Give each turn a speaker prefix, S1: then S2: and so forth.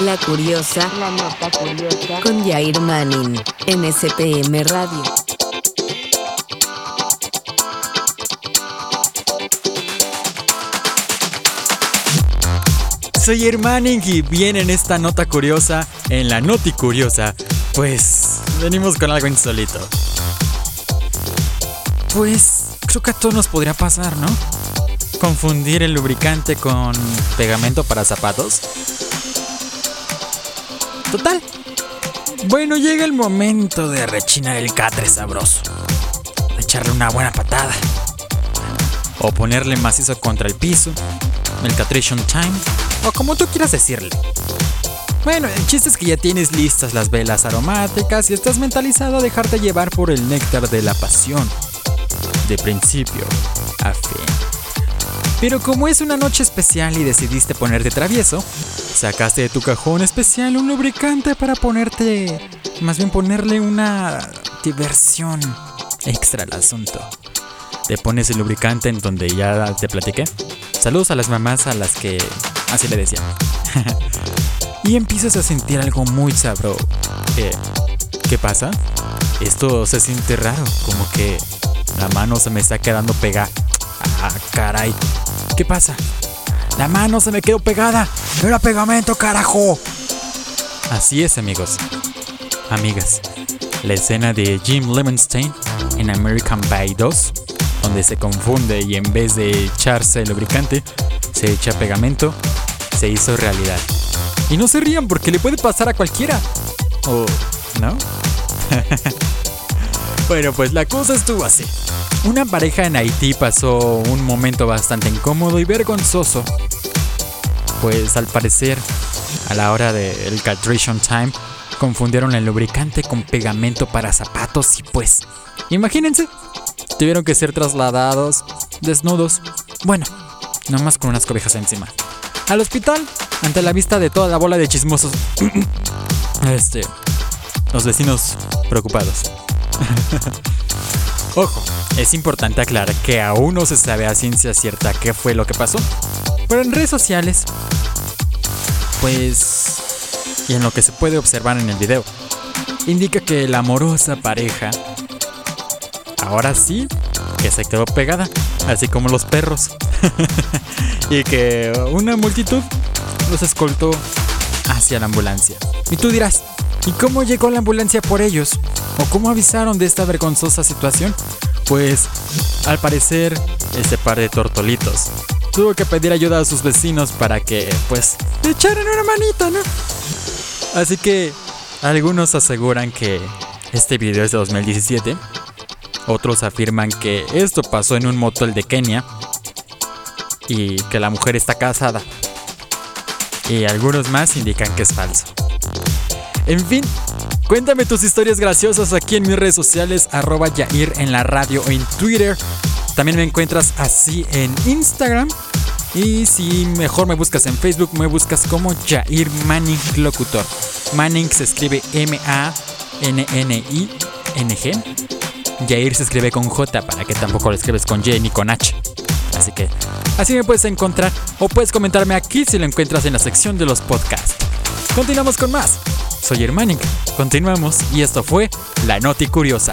S1: La curiosa.
S2: La nota curiosa.
S1: Con Jair Manning. En SPM Radio.
S3: Soy Hermanning y bien en esta nota curiosa, en la noti curiosa, pues venimos con algo insólito. Pues creo que a todos nos podría pasar, ¿no? Confundir el lubricante con pegamento para zapatos. Total. Bueno, llega el momento de rechinar el catre sabroso. Echarle una buena patada. O ponerle macizo contra el piso. El catration time o como tú quieras decirle. Bueno, el chiste es que ya tienes listas las velas aromáticas y estás mentalizado a dejarte llevar por el néctar de la pasión, de principio a fin. Pero como es una noche especial y decidiste ponerte travieso, sacaste de tu cajón especial un lubricante para ponerte, más bien ponerle una diversión extra al asunto. Te pones el lubricante en donde ya te platiqué. Saludos a las mamás a las que Así le decía. y empiezas a sentir algo muy sabro. ¿Qué, ¿Qué pasa? Esto se siente raro, como que la mano se me está quedando pegada. Ah, caray. ¿Qué pasa? La mano se me quedó pegada. Era pegamento, carajo. Así es, amigos. Amigas. La escena de Jim Lemonstein en American Pie 2, donde se confunde y en vez de echarse el lubricante, se echa pegamento, se hizo realidad. Y no se rían porque le puede pasar a cualquiera. ¿O no? bueno, pues la cosa estuvo así. Una pareja en Haití pasó un momento bastante incómodo y vergonzoso. Pues al parecer, a la hora del catration time, confundieron el lubricante con pegamento para zapatos y pues, imagínense, tuvieron que ser trasladados desnudos. Bueno, nomás con unas cobijas encima. Al hospital, ante la vista de toda la bola de chismosos. este. Los vecinos preocupados. Ojo, es importante aclarar que aún no se sabe a ciencia cierta qué fue lo que pasó. Pero en redes sociales, pues. Y en lo que se puede observar en el video, indica que la amorosa pareja. Ahora sí, que se quedó pegada, así como los perros. y que una multitud los escoltó hacia la ambulancia. Y tú dirás, ¿y cómo llegó la ambulancia por ellos? ¿O cómo avisaron de esta vergonzosa situación? Pues, al parecer, este par de tortolitos tuvo que pedir ayuda a sus vecinos para que, pues, le echaran una manita, ¿no? Así que, algunos aseguran que este video es de 2017. Otros afirman que esto pasó en un motel de Kenia y que la mujer está casada. Y algunos más indican que es falso. En fin, cuéntame tus historias graciosas aquí en mis redes sociales, arroba Yair en la radio o en Twitter. También me encuentras así en Instagram. Y si mejor me buscas en Facebook, me buscas como Jair Manning Locutor. Manning se escribe M-A-N-N-I-N-G. Jair se escribe con J para que tampoco lo escribes con Y ni con H. Así que así me puedes encontrar o puedes comentarme aquí si lo encuentras en la sección de los podcasts. Continuamos con más. Soy Hermanic. Continuamos y esto fue La Noti Curiosa.